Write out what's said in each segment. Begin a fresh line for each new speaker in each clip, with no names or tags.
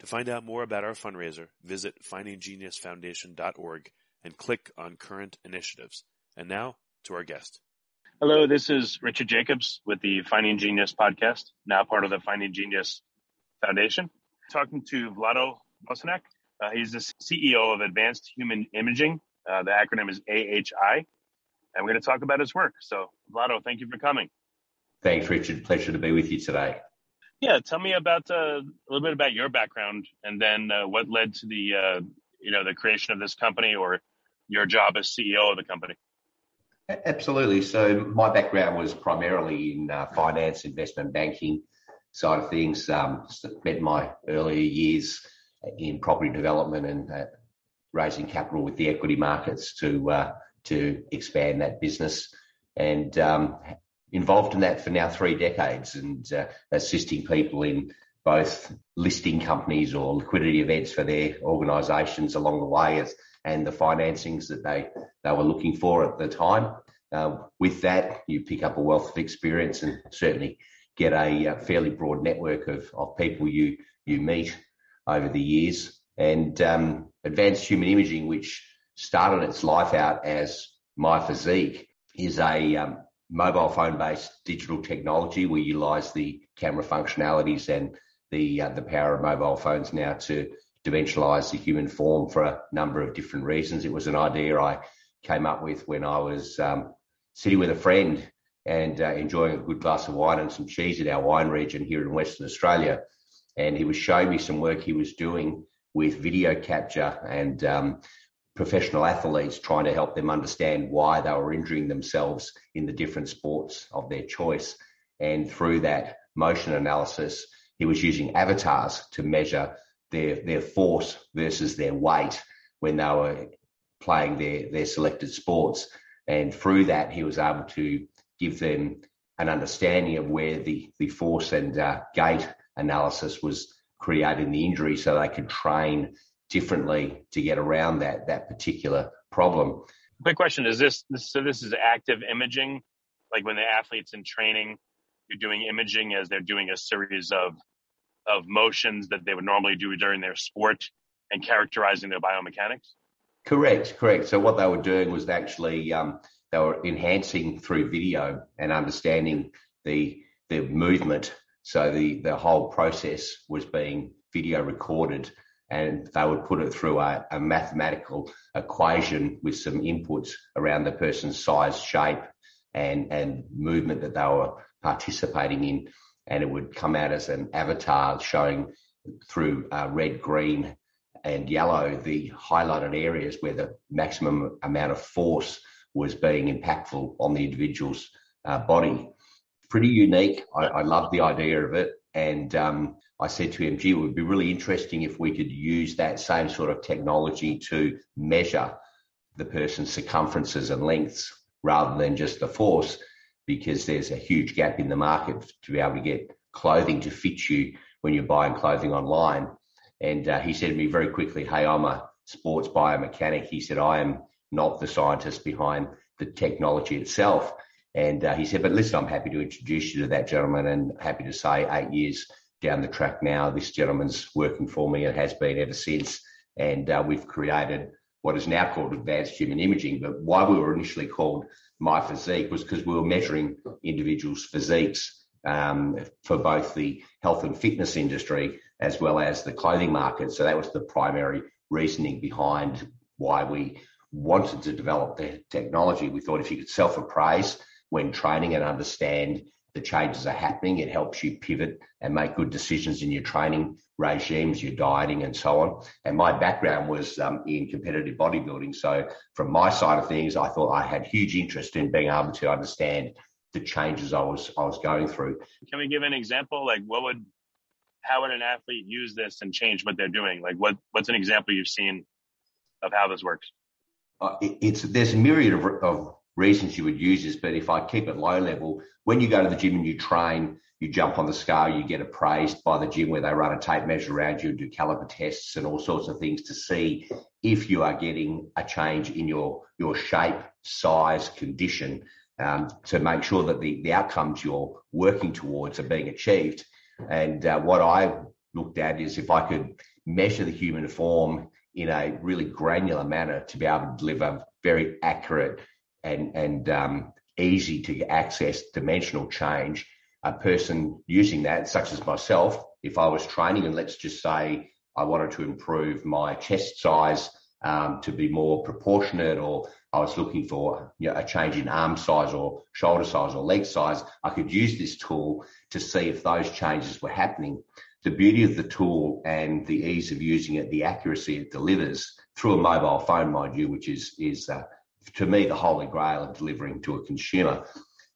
To find out more about our fundraiser, visit findinggeniusfoundation.org and click on current initiatives. And now to our guest.
Hello, this is Richard Jacobs with the Finding Genius podcast, now part of the Finding Genius Foundation. Talking to Vlado Bosanac. Uh, he's the CEO of Advanced Human Imaging. Uh, the acronym is AHI. And we're going to talk about his work. So, Vlado, thank you for coming.
Thanks, Richard. Pleasure to be with you today.
Yeah, tell me about uh, a little bit about your background, and then uh, what led to the uh, you know the creation of this company or your job as CEO of the company.
Absolutely. So my background was primarily in uh, finance, investment banking side of things. Um, spent my earlier years in property development and uh, raising capital with the equity markets to uh, to expand that business, and um, involved in that for now three decades and uh, assisting people in both listing companies or liquidity events for their organisations along the way as, and the financings that they, they were looking for at the time. Uh, with that, you pick up a wealth of experience and certainly get a, uh, fairly broad network of, of people you, you meet over the years. And um, advanced human imaging, which started its life out as my physique, is a um, mobile phone based digital technology. We utilize the camera functionalities and the uh, the power of mobile phones now to dimensionalize the human form for a number of different reasons. It was an idea I came up with when I was um, sitting with a friend and uh, enjoying a good glass of wine and some cheese in our wine region here in Western Australia. And he was showing me some work he was doing with video capture and um, professional athletes trying to help them understand why they were injuring themselves in the different sports of their choice. And through that motion analysis, he was using avatars to measure their, their force versus their weight when they were playing their, their selected sports. And through that, he was able to give them an understanding of where the, the force and uh, gait analysis was creating the injury so they could train differently to get around that that particular problem.
Quick question: Is this, this so? This is active imaging, like when the athletes in training, you're doing imaging as they're doing a series of of motions that they would normally do during their sport and characterizing their biomechanics.
Correct, correct. So what they were doing was actually um, they were enhancing through video and understanding the the movement. So the the whole process was being video recorded and they would put it through a, a, mathematical equation with some inputs around the person's size, shape, and and movement that they were participating in, and it would come out as an avatar showing through uh, red, green, and yellow the highlighted areas where the maximum amount of force was being impactful on the individual's uh, body. Pretty unique. I, I love the idea of it, and um, I said to him, gee, it would be really interesting if we could use that same sort of technology to measure the person's circumferences and lengths rather than just the force, because there's a huge gap in the market to be able to get clothing to fit you when you're buying clothing online. And uh, he said to me very quickly, Hey, I'm a sports biomechanic. He said, I am not the scientist behind the technology itself. And uh, he said, But listen, I'm happy to introduce you to that gentleman and happy to say eight years down the track now, this gentleman's working for me and has been ever since. And uh, we've created what is now called advanced human imaging. But why we were initially called My Physique was because we were measuring individuals' physiques um, for both the health and fitness industry as well as the clothing market. So that was the primary reasoning behind why we wanted to develop the technology. We thought if you could self appraise when training and understand the changes are happening, it helps you pivot and make good decisions in your training regimes, your dieting, and so on. And my background was um, in competitive bodybuilding. So, from my side of things, I thought I had huge interest in being able to understand the changes I was I was going through.
Can we give an example? Like, what would how would an athlete use this and change what they're doing? Like, what what's an example you've seen of how this works?
Uh, it, it's there's a myriad of, of reasons you would use this, but if I keep it low level, when you go to the gym and you train, you jump on the scale, you get appraised by the gym where they run a tape measure around you, and do caliper tests and all sorts of things to see if you are getting a change in your your shape, size, condition, um, to make sure that the, the outcomes you're working towards are being achieved. And uh, what I looked at is if I could measure the human form in a really granular manner to be able to deliver very accurate and and um, easy to access dimensional change. A person using that, such as myself, if I was training and let's just say I wanted to improve my chest size um, to be more proportionate, or I was looking for you know, a change in arm size or shoulder size or leg size, I could use this tool to see if those changes were happening. The beauty of the tool and the ease of using it, the accuracy it delivers through a mobile phone, mind you, which is is uh, to me the holy grail of delivering to a consumer.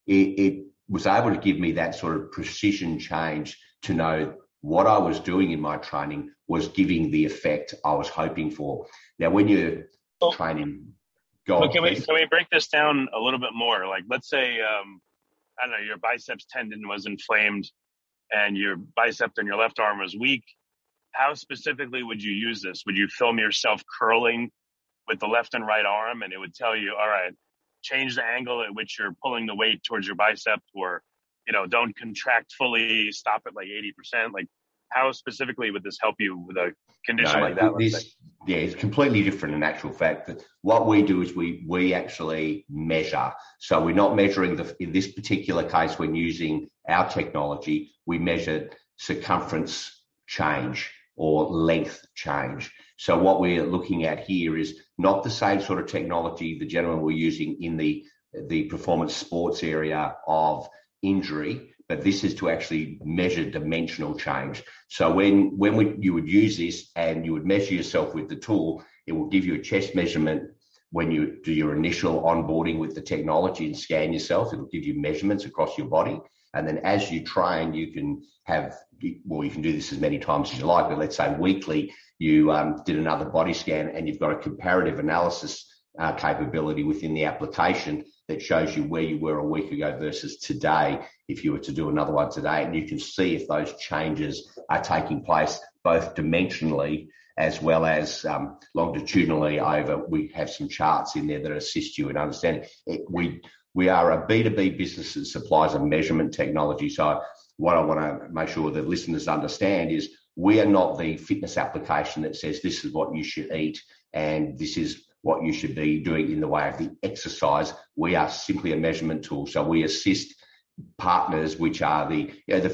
It, it was able to give me that sort of precision change to know what I was doing in my training was giving the effect I was hoping for. Now, when you're well, training,
go well, can we can we break this down a little bit more? Like, let's say um, I don't know, your biceps tendon was inflamed, and your bicep and your left arm was weak. How specifically would you use this? Would you film yourself curling with the left and right arm and it would tell you, all right, change the angle at which you're pulling the weight towards your bicep or, you know, don't contract fully, stop at like 80%. Like how specifically would this help you with a condition no, like that? This,
yeah, it's completely different in actual fact. That what we do is we we actually measure. So we're not measuring the in this particular case when using our technology, we measured circumference change or length change. So what we're looking at here is not the same sort of technology the gentleman we're using in the the performance sports area of injury, but this is to actually measure dimensional change. So when when we, you would use this and you would measure yourself with the tool, it will give you a chest measurement when you do your initial onboarding with the technology and scan yourself. It'll give you measurements across your body. And then as you train, you can have, well, you can do this as many times as you like, but let's say weekly, you um, did another body scan and you've got a comparative analysis uh, capability within the application that shows you where you were a week ago versus today if you were to do another one today. And you can see if those changes are taking place both dimensionally as well as um, longitudinally over we have some charts in there that assist you in understanding. It, we we are a b2b business that supplies a measurement technology so what i want to make sure that listeners understand is we are not the fitness application that says this is what you should eat and this is what you should be doing in the way of the exercise. We are simply a measurement tool. So we assist partners, which are the you know, the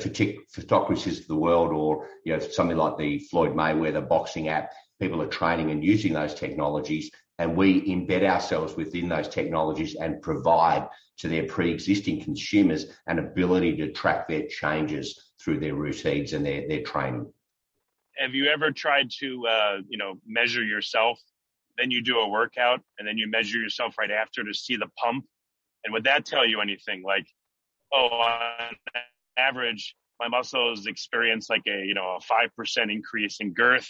of the world, or you know something like the Floyd Mayweather boxing app. People are training and using those technologies, and we embed ourselves within those technologies and provide to their pre-existing consumers an ability to track their changes through their routines and their, their training.
Have you ever tried to uh, you know measure yourself? Then you do a workout and then you measure yourself right after to see the pump. And would that tell you anything? Like oh on average my muscles experience like a you know a five percent increase in girth,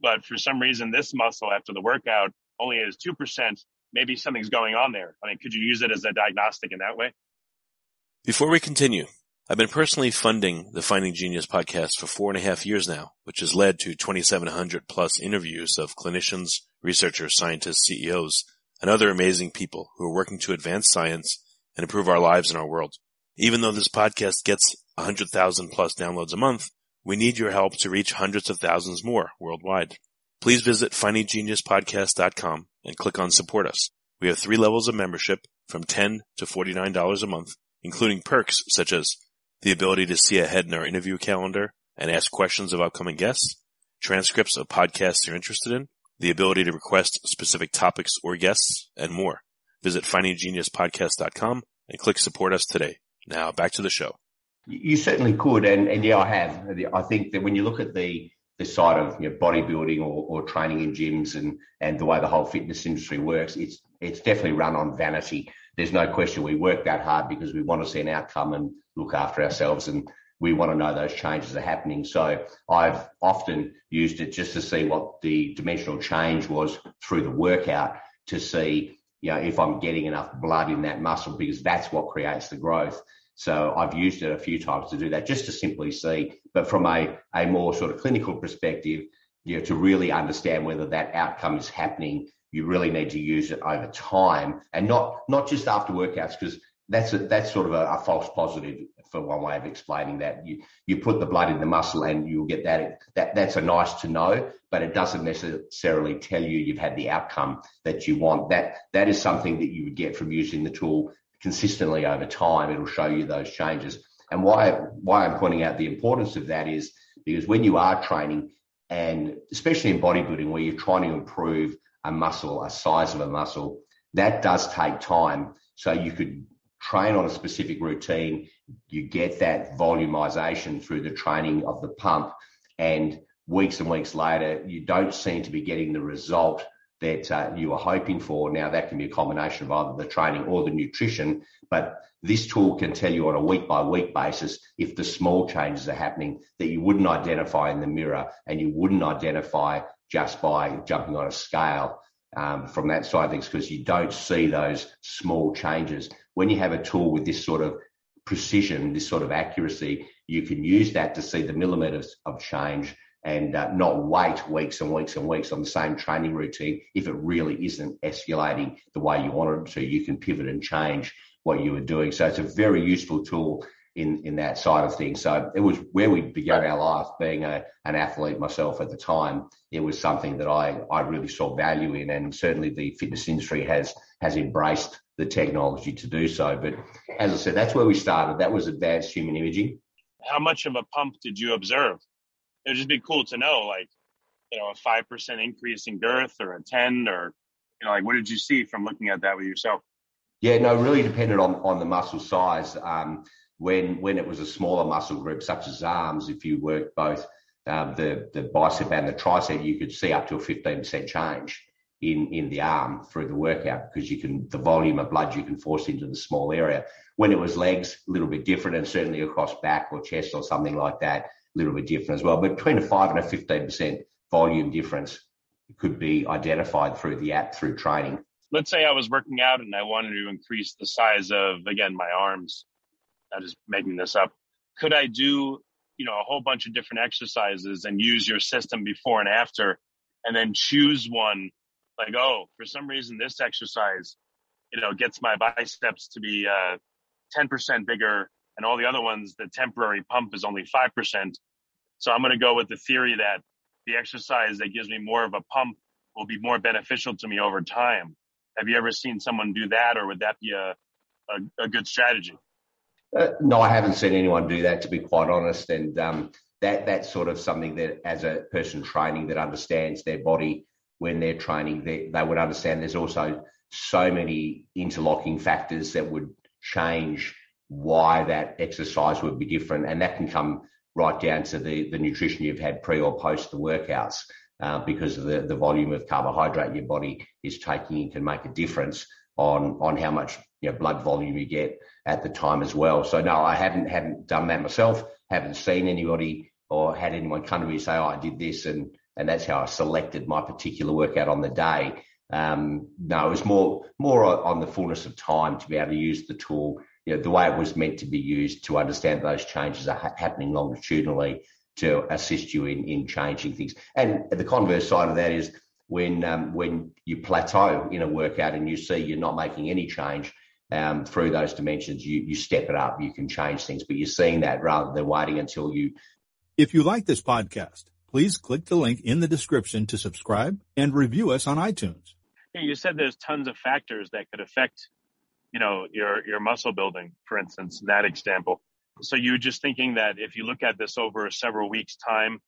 but for some reason this muscle after the workout only is two percent. Maybe something's going on there. I mean, could you use it as a diagnostic in that way?
Before we continue, I've been personally funding the Finding Genius podcast for four and a half years now, which has led to 2,700 plus interviews of clinicians, researchers, scientists, CEOs, and other amazing people who are working to advance science and improve our lives and our world. Even though this podcast gets 100,000 plus downloads a month, we need your help to reach hundreds of thousands more worldwide. Please visit findinggeniuspodcast.com and click on support us. We have three levels of membership from 10 to $49 a month, including perks such as the ability to see ahead in our interview calendar and ask questions of upcoming guests, transcripts of podcasts you're interested in, the ability to request specific topics or guests, and more. Visit findinggeniuspodcast.com and click support us today. Now back to the show.
You certainly could, and, and yeah, I have. I think that when you look at the the side of you know, bodybuilding or, or training in gyms and and the way the whole fitness industry works, it's it's definitely run on vanity. There's no question we work that hard because we want to see an outcome and look after ourselves, and we want to know those changes are happening. So I've often used it just to see what the dimensional change was through the workout to see you know, if I'm getting enough blood in that muscle because that's what creates the growth. So I've used it a few times to do that just to simply see, but from a, a more sort of clinical perspective, you know, to really understand whether that outcome is happening, you really need to use it over time and not, not just after workouts because that's a, that's sort of a, a, false positive for one way of explaining that. You you put the blood in the muscle and you'll get that. That that's a nice to know, but it doesn't necessarily tell you you've had the outcome that you want. That that is something that you would get from using the tool consistently over time. It'll show you those changes. And why why I'm pointing out the importance of that is because when you are training, and especially in bodybuilding, where you're trying to improve a muscle, a size of a muscle, that does take time. So you could train on a specific routine, you get that volumization through the training of the pump, and weeks and weeks later, you don't seem to be getting the result that uh, you were hoping for. Now, that can be a combination of either the training or the nutrition, but this tool can tell you on a week by week basis if the small changes are happening that you wouldn't identify in the mirror and you wouldn't identify just by jumping on a scale um, from that side of things because you don't see those small changes. When you have a tool with this sort of precision, this sort of accuracy, you can use that to see the millimeters of change and uh, not wait weeks and weeks and weeks on the same training routine if it really isn't escalating the way you wanted it to. You can pivot and change what you were doing. So it's a very useful tool in in that side of things. So it was where we began our life being a, an athlete myself at the time. It was something that I, I really saw value in and certainly the fitness industry has has embraced the technology to do so. But as I said, that's where we started. That was advanced human imaging.
How much of a pump did you observe? It would just be cool to know, like, you know, a five percent increase in girth or a ten or you know, like what did you see from looking at that with yourself?
Yeah, no, really depended on on the muscle size. Um, when when it was a smaller muscle group such as arms, if you work both um, the the bicep and the tricep, you could see up to a 15% change in in the arm through the workout because you can the volume of blood you can force into the small area. When it was legs, a little bit different, and certainly across back or chest or something like that, little bit different as well. But between a five and a 15% volume difference could be identified through the app through training.
Let's say I was working out and I wanted to increase the size of again my arms I'm just making this up. Could I do, you know, a whole bunch of different exercises and use your system before and after and then choose one like, oh, for some reason this exercise, you know, gets my biceps to be uh, 10% bigger and all the other ones, the temporary pump is only 5%. So I'm going to go with the theory that the exercise that gives me more of a pump will be more beneficial to me over time. Have you ever seen someone do that or would that be a, a, a good strategy?
Uh, no, I haven't seen anyone do that, to be quite honest. And um, that that's sort of something that, as a person training that understands their body when they're training, they, they would understand. There's also so many interlocking factors that would change why that exercise would be different, and that can come right down to the the nutrition you've had pre or post the workouts. Uh, because of the, the volume of carbohydrate your body is taking can make a difference on on how much you know, blood volume you get at the time as well. So no, I haven't haven't done that myself. haven't seen anybody or had anyone come to me and say, "Oh, I did this," and and that's how I selected my particular workout on the day. Um, no, it was more more on the fullness of time to be able to use the tool, you know, the way it was meant to be used to understand those changes are ha- happening longitudinally to assist you in in changing things. And the converse side of that is when um, when you plateau in a workout and you see you're not making any change um, through those dimensions, you you step it up. You can change things, but you're seeing that rather than waiting until you.
If you like this podcast, please click the link in the description to subscribe and review us on iTunes
you said there's tons of factors that could affect, you know, your your muscle building, for instance, that example. So you're just thinking that if you look at this over several weeks' time,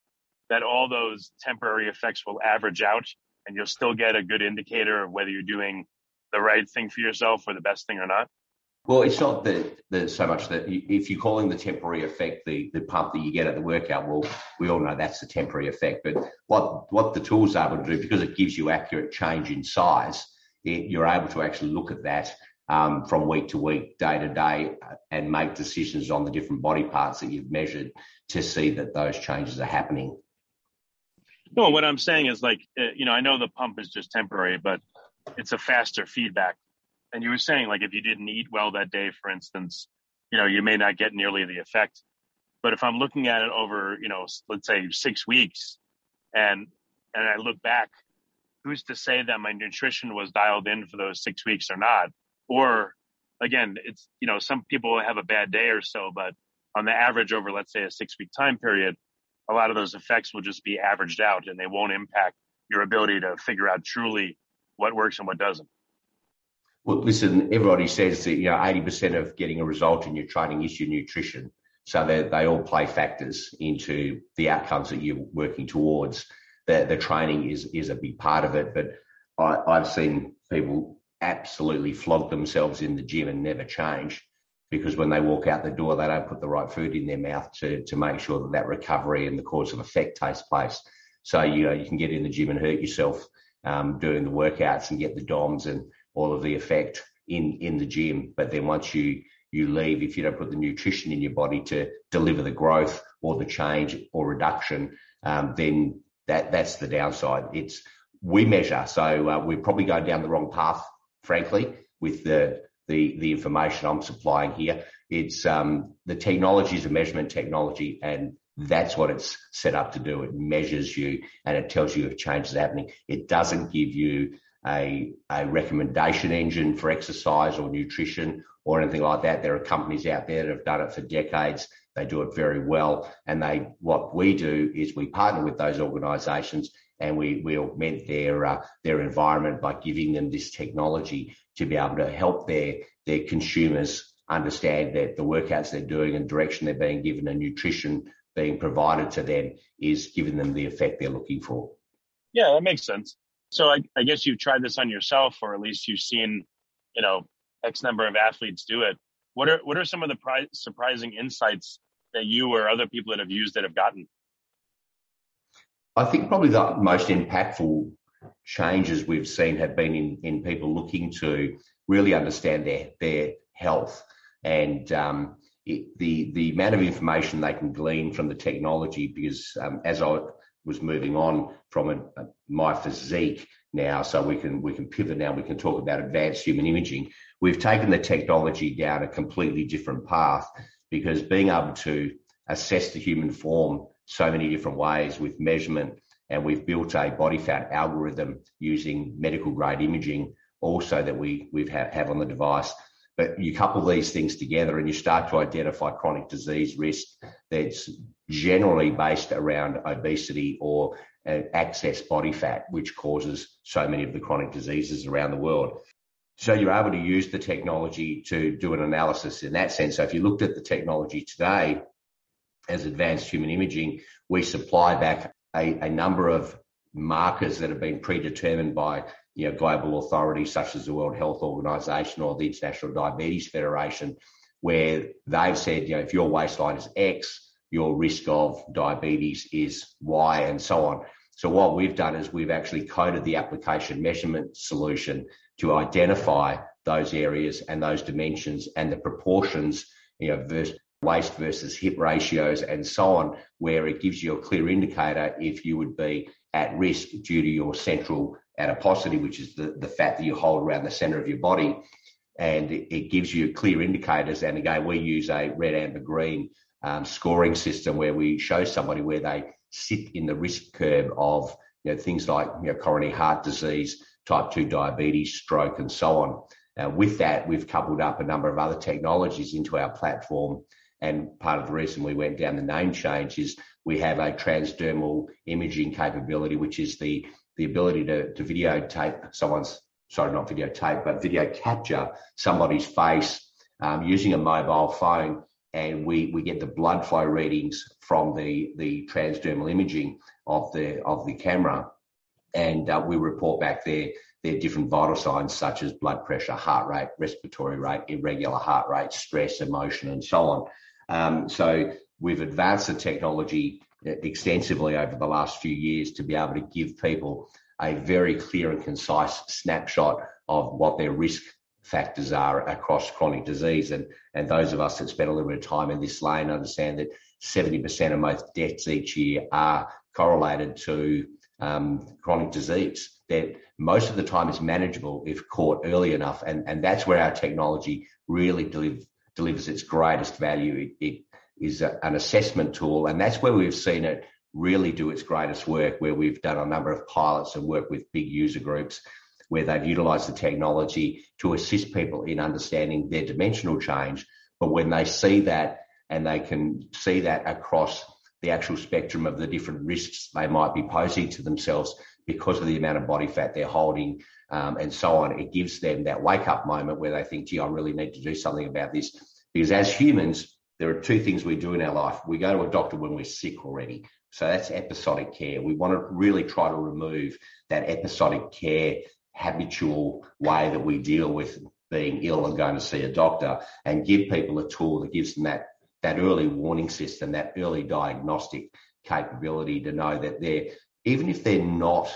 that all those temporary effects will average out, and you'll still get a good indicator of whether you're doing the right thing for yourself or the best thing or not.
Well, it's not that there's so much that if you're calling the temporary effect the, the pump that you get at the workout, well, we all know that's the temporary effect. But what, what the tool's are able to do, because it gives you accurate change in size, it, you're able to actually look at that um, from week to week, day to day, and make decisions on the different body parts that you've measured to see that those changes are happening.
No, what I'm saying is like, uh, you know, I know the pump is just temporary, but it's a faster feedback and you were saying like if you didn't eat well that day, for instance, you know, you may not get nearly the effect. But if I'm looking at it over, you know, let's say six weeks, and and I look back, who's to say that my nutrition was dialed in for those six weeks or not? Or again, it's you know, some people have a bad day or so, but on the average over let's say a six week time period, a lot of those effects will just be averaged out and they won't impact your ability to figure out truly what works and what doesn't.
Well, listen, everybody says that, you know, 80% of getting a result in your training is your nutrition. So they, they all play factors into the outcomes that you're working towards. The, the training is, is a big part of it, but I, I've seen people absolutely flog themselves in the gym and never change because when they walk out the door, they don't put the right food in their mouth to, to make sure that that recovery and the cause of effect takes place. So, you know, you can get in the gym and hurt yourself um, doing the workouts and get the DOMs and all of the effect in in the gym. But then once you you leave, if you don't put the nutrition in your body to deliver the growth or the change or reduction, um, then that that's the downside. It's we measure, so uh, we're probably going down the wrong path, frankly, with the the the information I'm supplying here. It's um, the technology is a measurement technology, and that's what it's set up to do. It measures you and it tells you if change is happening. It doesn't give you a, a recommendation engine for exercise or nutrition or anything like that. There are companies out there that have done it for decades. They do it very well. And they, what we do is we partner with those organizations and we, we augment their, uh, their environment by giving them this technology to be able to help their, their consumers understand that the workouts they're doing and direction they're being given and nutrition being provided to them is giving them the effect they're looking for.
Yeah, that makes sense. So I, I guess you've tried this on yourself, or at least you've seen, you know, X number of athletes do it. What are what are some of the pri- surprising insights that you or other people that have used that have gotten?
I think probably the most impactful changes we've seen have been in, in people looking to really understand their their health and um, it, the the amount of information they can glean from the technology. Because um, as I was moving on from a, a, my physique now, so we can we can pivot now. We can talk about advanced human imaging. We've taken the technology down a completely different path because being able to assess the human form so many different ways with measurement, and we've built a body fat algorithm using medical grade imaging also that we we've ha- have on the device but you couple these things together and you start to identify chronic disease risk that's generally based around obesity or uh, excess body fat, which causes so many of the chronic diseases around the world. So you're able to use the technology to do an analysis in that sense. So if you looked at the technology today as advanced human imaging, we supply back a, a number of markers that have been predetermined by you know, global authorities such as the World Health Organization or the International Diabetes Federation, where they've said, you know, if your waistline is X, your risk of diabetes is Y and so on. So what we've done is we've actually coded the application measurement solution to identify those areas and those dimensions and the proportions, you know, versus waist versus hip ratios and so on, where it gives you a clear indicator if you would be at risk due to your central adiposity, which is the, the fat that you hold around the center of your body. And it, gives you clear indicators. And again, we use a red, amber, green um, scoring system where we show somebody where they sit in the risk curve of you know, things like you know, coronary heart disease, type 2 diabetes, stroke, and so on. Uh, with that, we've coupled up a number of other technologies into our platform. And part of the reason we went down the name change is we have a transdermal imaging capability, which is the, the ability to, to videotape someone's, sorry, not videotape, but video capture somebody's face um, using a mobile phone. And we, we get the blood flow readings from the, the transdermal imaging of the, of the camera. And uh, we report back their, their different vital signs such as blood pressure, heart rate, respiratory rate, irregular heart rate, stress, emotion, and so on. Um, so we've advanced the technology extensively over the last few years to be able to give people a very clear and concise snapshot of what their risk factors are across chronic disease. And, and those of us that spend a little bit of time in this lane understand that 70% of most deaths each year are correlated to um, chronic disease. That most of the time is manageable if caught early enough. And, and that's where our technology really deliver, delivers its greatest value. It, it is a, an assessment tool, and that's where we've seen it really do its greatest work, where we've done a number of pilots and work with big user groups where they've utilized the technology to assist people in understanding their dimensional change. But when they see that and they can see that across the actual spectrum of the different risks they might be posing to themselves because of the amount of body fat they're holding um, and so on, it gives them that wake up moment where they think, gee, I really need to do something about this. Because as humans, there are two things we do in our life. We go to a doctor when we're sick already. So that's episodic care. We want to really try to remove that episodic care habitual way that we deal with being ill and going to see a doctor and give people a tool that gives them that, that early warning system, that early diagnostic capability to know that they're, even if they're not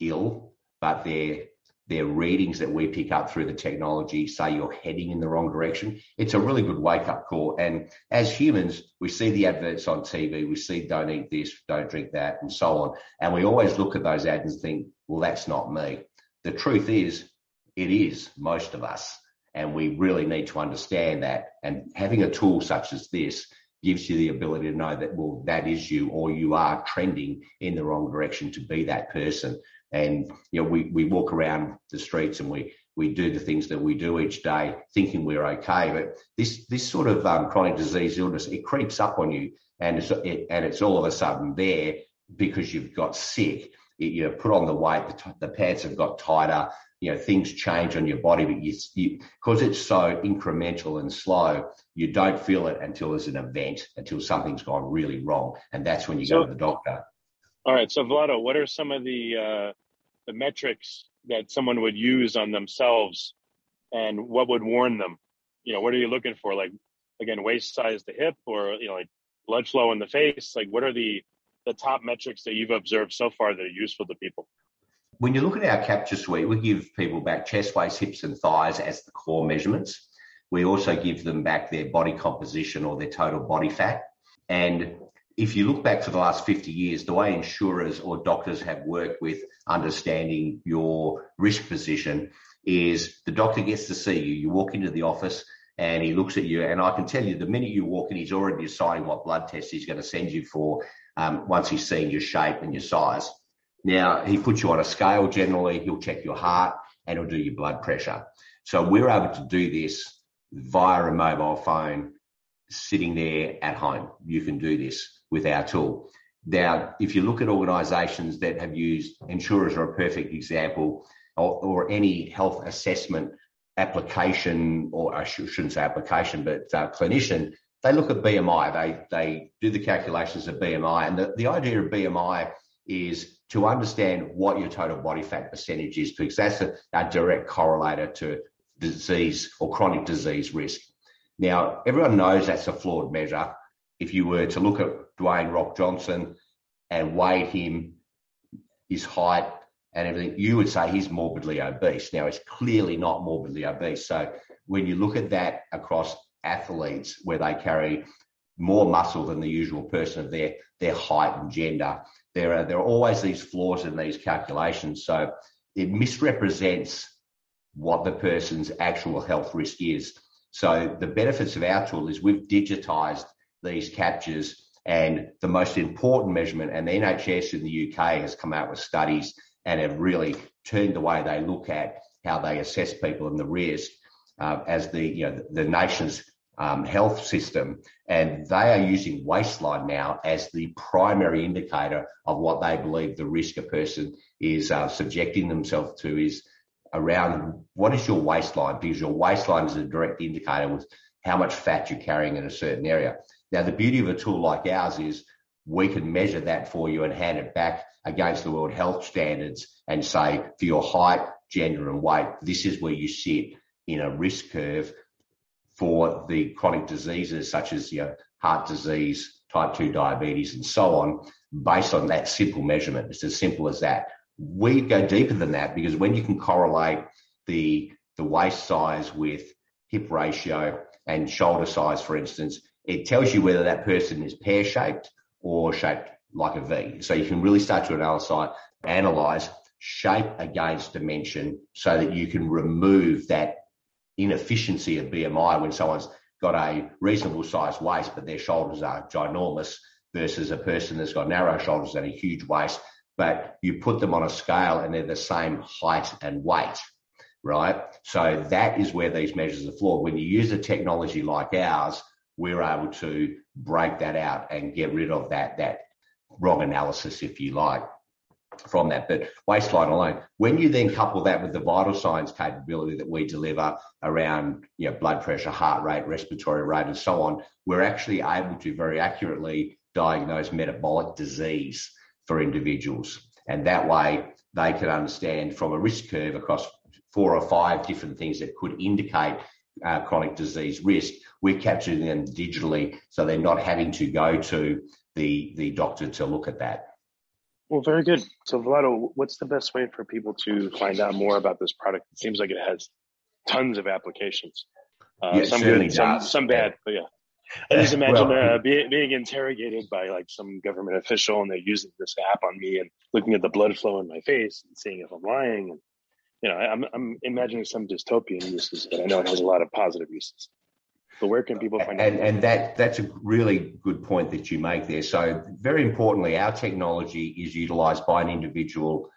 ill, but they're their readings that we pick up through the technology say you're heading in the wrong direction, it's a really good wake up call. And as humans, we see the adverts on TV, we see don't eat this, don't drink that, and so on. And we always look at those ads and think, well, that's not me. The truth is, it is most of us. And we really need to understand that. And having a tool such as this gives you the ability to know that, well, that is you, or you are trending in the wrong direction to be that person. And you know, we, we walk around the streets and we we do the things that we do each day, thinking we're okay. But this this sort of um, chronic disease illness it creeps up on you, and it's it, and it's all of a sudden there because you've got sick. It, you put on the weight, the, the, pants have got tighter. You know things change on your body, but you because it's so incremental and slow, you don't feel it until there's an event, until something's gone really wrong, and that's when you so, go to the doctor.
All right. So Vlado, what are some of the uh, the metrics that someone would use on themselves, and what would warn them? You know, what are you looking for? Like again, waist size to hip, or you know, like blood flow in the face. Like, what are the the top metrics that you've observed so far that are useful to people?
When you look at our capture suite, we give people back chest, waist, hips, and thighs as the core measurements. We also give them back their body composition or their total body fat. And if you look back for the last 50 years, the way insurers or doctors have worked with understanding your risk position is the doctor gets to see you. You walk into the office and he looks at you, and I can tell you the minute you walk in, he's already deciding what blood test he's going to send you for um, once he's seen your shape and your size. Now, he puts you on a scale generally, he'll check your heart and he'll do your blood pressure. So we're able to do this via a mobile phone sitting there at home. You can do this with our tool. Now, if you look at organisations that have used insurers are a perfect example, or, or any health assessment application, or I shouldn't say application, but uh, clinician, they look at BMI. They they do the calculations of BMI, and the, the idea of BMI is to understand what your total body fat percentage is, because that's a, a direct correlator to disease or chronic disease risk. Now, everyone knows that's a flawed measure if you were to look at Dwayne Rock Johnson and weigh him, his height and everything, you would say he's morbidly obese. Now, it's clearly not morbidly obese. So when you look at that across athletes where they carry more muscle than the usual person of their their height and gender. There are there are always these flaws in these calculations, so it misrepresents what the person's actual health risk is. So the benefits of our tool is we've digitized these captures and the most important measurement, and the NHS in the UK has come out with studies and have really turned the way they look at how they assess people and the risk uh, as the you know the nation's um, health system, and they are using waistline now as the primary indicator of what they believe the risk a person is uh, subjecting themselves to is around what is your waistline because your waistline is a direct indicator with how much fat you're carrying in a certain area. Now, the beauty of a tool like ours is we can measure that for you and hand it back against the World Health Standards and say, for your height, gender, and weight, this is where you sit in a risk curve for the chronic diseases such as you know, heart disease, type 2 diabetes, and so on, based on that simple measurement. It's as simple as that. We go deeper than that because when you can correlate the, the waist size with hip ratio and shoulder size, for instance, it tells you whether that person is pear shaped or shaped like a V. So you can really start to analyze, analyze shape against dimension so that you can remove that inefficiency of BMI when someone's got a reasonable sized waist, but their shoulders are ginormous versus a person that's got narrow shoulders and a huge waist. But you put them on a scale and they're the same height and weight, right? So that is where these measures are flawed. When you use a technology like ours, we're able to break that out and get rid of that, that wrong analysis, if you like from that. But waistline alone, when you then couple that with the vital signs capability that we deliver around you know, blood pressure, heart rate, respiratory rate, and so on, we're actually able to very accurately diagnose metabolic disease for individuals. And that way they can understand from a risk curve across four or five different things that could indicate uh, chronic disease risk. We're capturing them digitally so they're not having to go to the, the doctor to look at that.
Well, very good. So, Vlado, what's the best way for people to find out more about this product? It seems like it has tons of applications.
Uh, yeah, some good,
some, some bad, but yeah. I just imagine well, uh, being, being interrogated by like some government official and they're using this app on me and looking at the blood flow in my face and seeing if I'm lying. And, you know, I'm, I'm imagining some dystopian uses, but I know it has a lot of positive uses. But where can people find
and, and that that's a really good point that you make there. So very importantly, our technology is utilized by an individual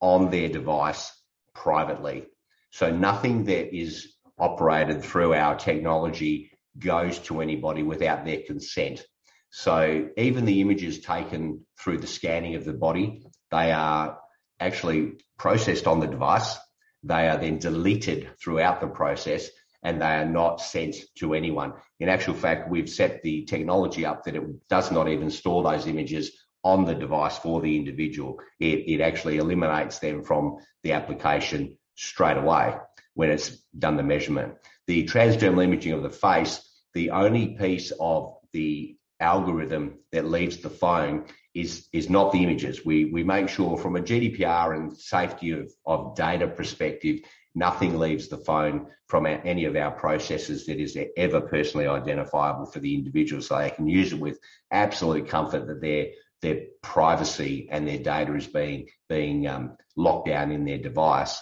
on their device privately. So nothing that is operated through our technology goes to anybody without their consent. So even the images taken through the scanning of the body, they are actually processed on the device. They are then deleted throughout the process and they are not sent to anyone. In actual fact, we've set the technology up that it does not even store those images on the device for the individual. It, it actually eliminates them from the application straight away when it's done the measurement. The transdermal imaging of the face, the only piece of the algorithm that leaves the phone is is not the images. We we make sure from a GDPR and safety of, of data perspective, Nothing leaves the phone from our, any of our processes that is ever personally identifiable for the individual, so they can use it with absolute comfort that their their privacy and their data is being being um, locked down in their device.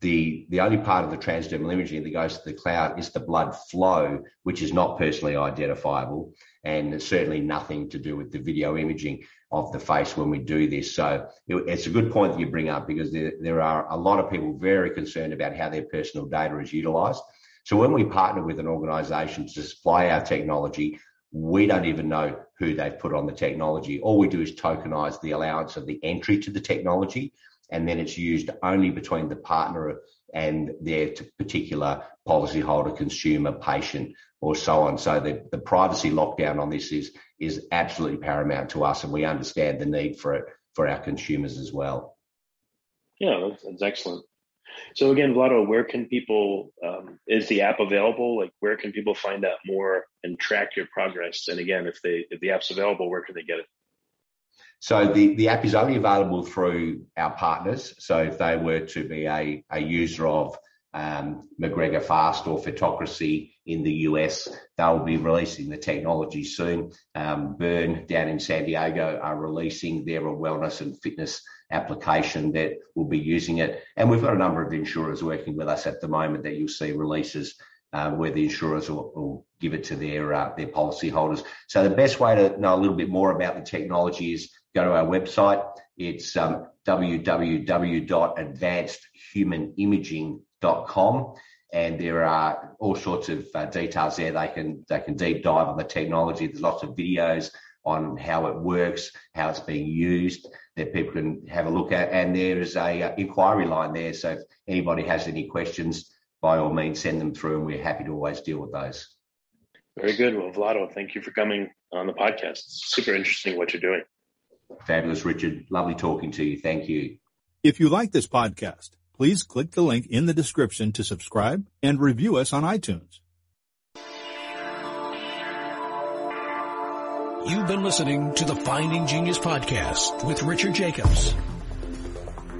The the only part of the transdermal imaging that goes to the cloud is the blood flow, which is not personally identifiable, and certainly nothing to do with the video imaging of the face when we do this. So it's a good point that you bring up because there, there are a lot of people very concerned about how their personal data is utilized. So when we partner with an organization to supply our technology, we don't even know who they've put on the technology. All we do is tokenize the allowance of the entry to the technology, and then it's used only between the partner and their particular policyholder, consumer, patient, or so on. So the, the privacy lockdown on this is is absolutely paramount to us, and we understand the need for it for our consumers as well.
Yeah, that's excellent. So again, Vlado, where can people? Um, is the app available? Like, where can people find out more and track your progress? And again, if they if the app's available, where can they get it?
So the, the app is only available through our partners. So if they were to be a, a user of um, McGregor Fast or Photocracy in the US. They'll be releasing the technology soon. Um, Burn down in San Diego are releasing their wellness and fitness application that will be using it. And we've got a number of insurers working with us at the moment that you'll see releases uh, where the insurers will, will, give it to their uh, their policyholders. So the best way to know a little bit more about the technology is go to our website. It's um, www.advancedhumanimaging.com and there are all sorts of uh, details there. They can they can deep dive on the technology. There's lots of videos on how it works, how it's being used that people can have a look at. And there is a uh, inquiry line there. So if anybody has any questions, by all means, send them through, and we're happy to always deal with those.
Very good. Well, Vlado, thank you for coming on the podcast. It's super interesting what you're doing.
Fabulous, Richard. Lovely talking to you. Thank you.
If you like this podcast, please click the link in the description to subscribe and review us on iTunes.
You've been listening to the Finding Genius podcast with Richard Jacobs.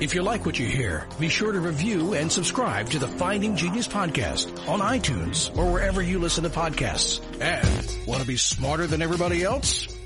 If you like what you hear, be sure to review and subscribe to the Finding Genius podcast on iTunes or wherever you listen to podcasts. And want to be smarter than everybody else?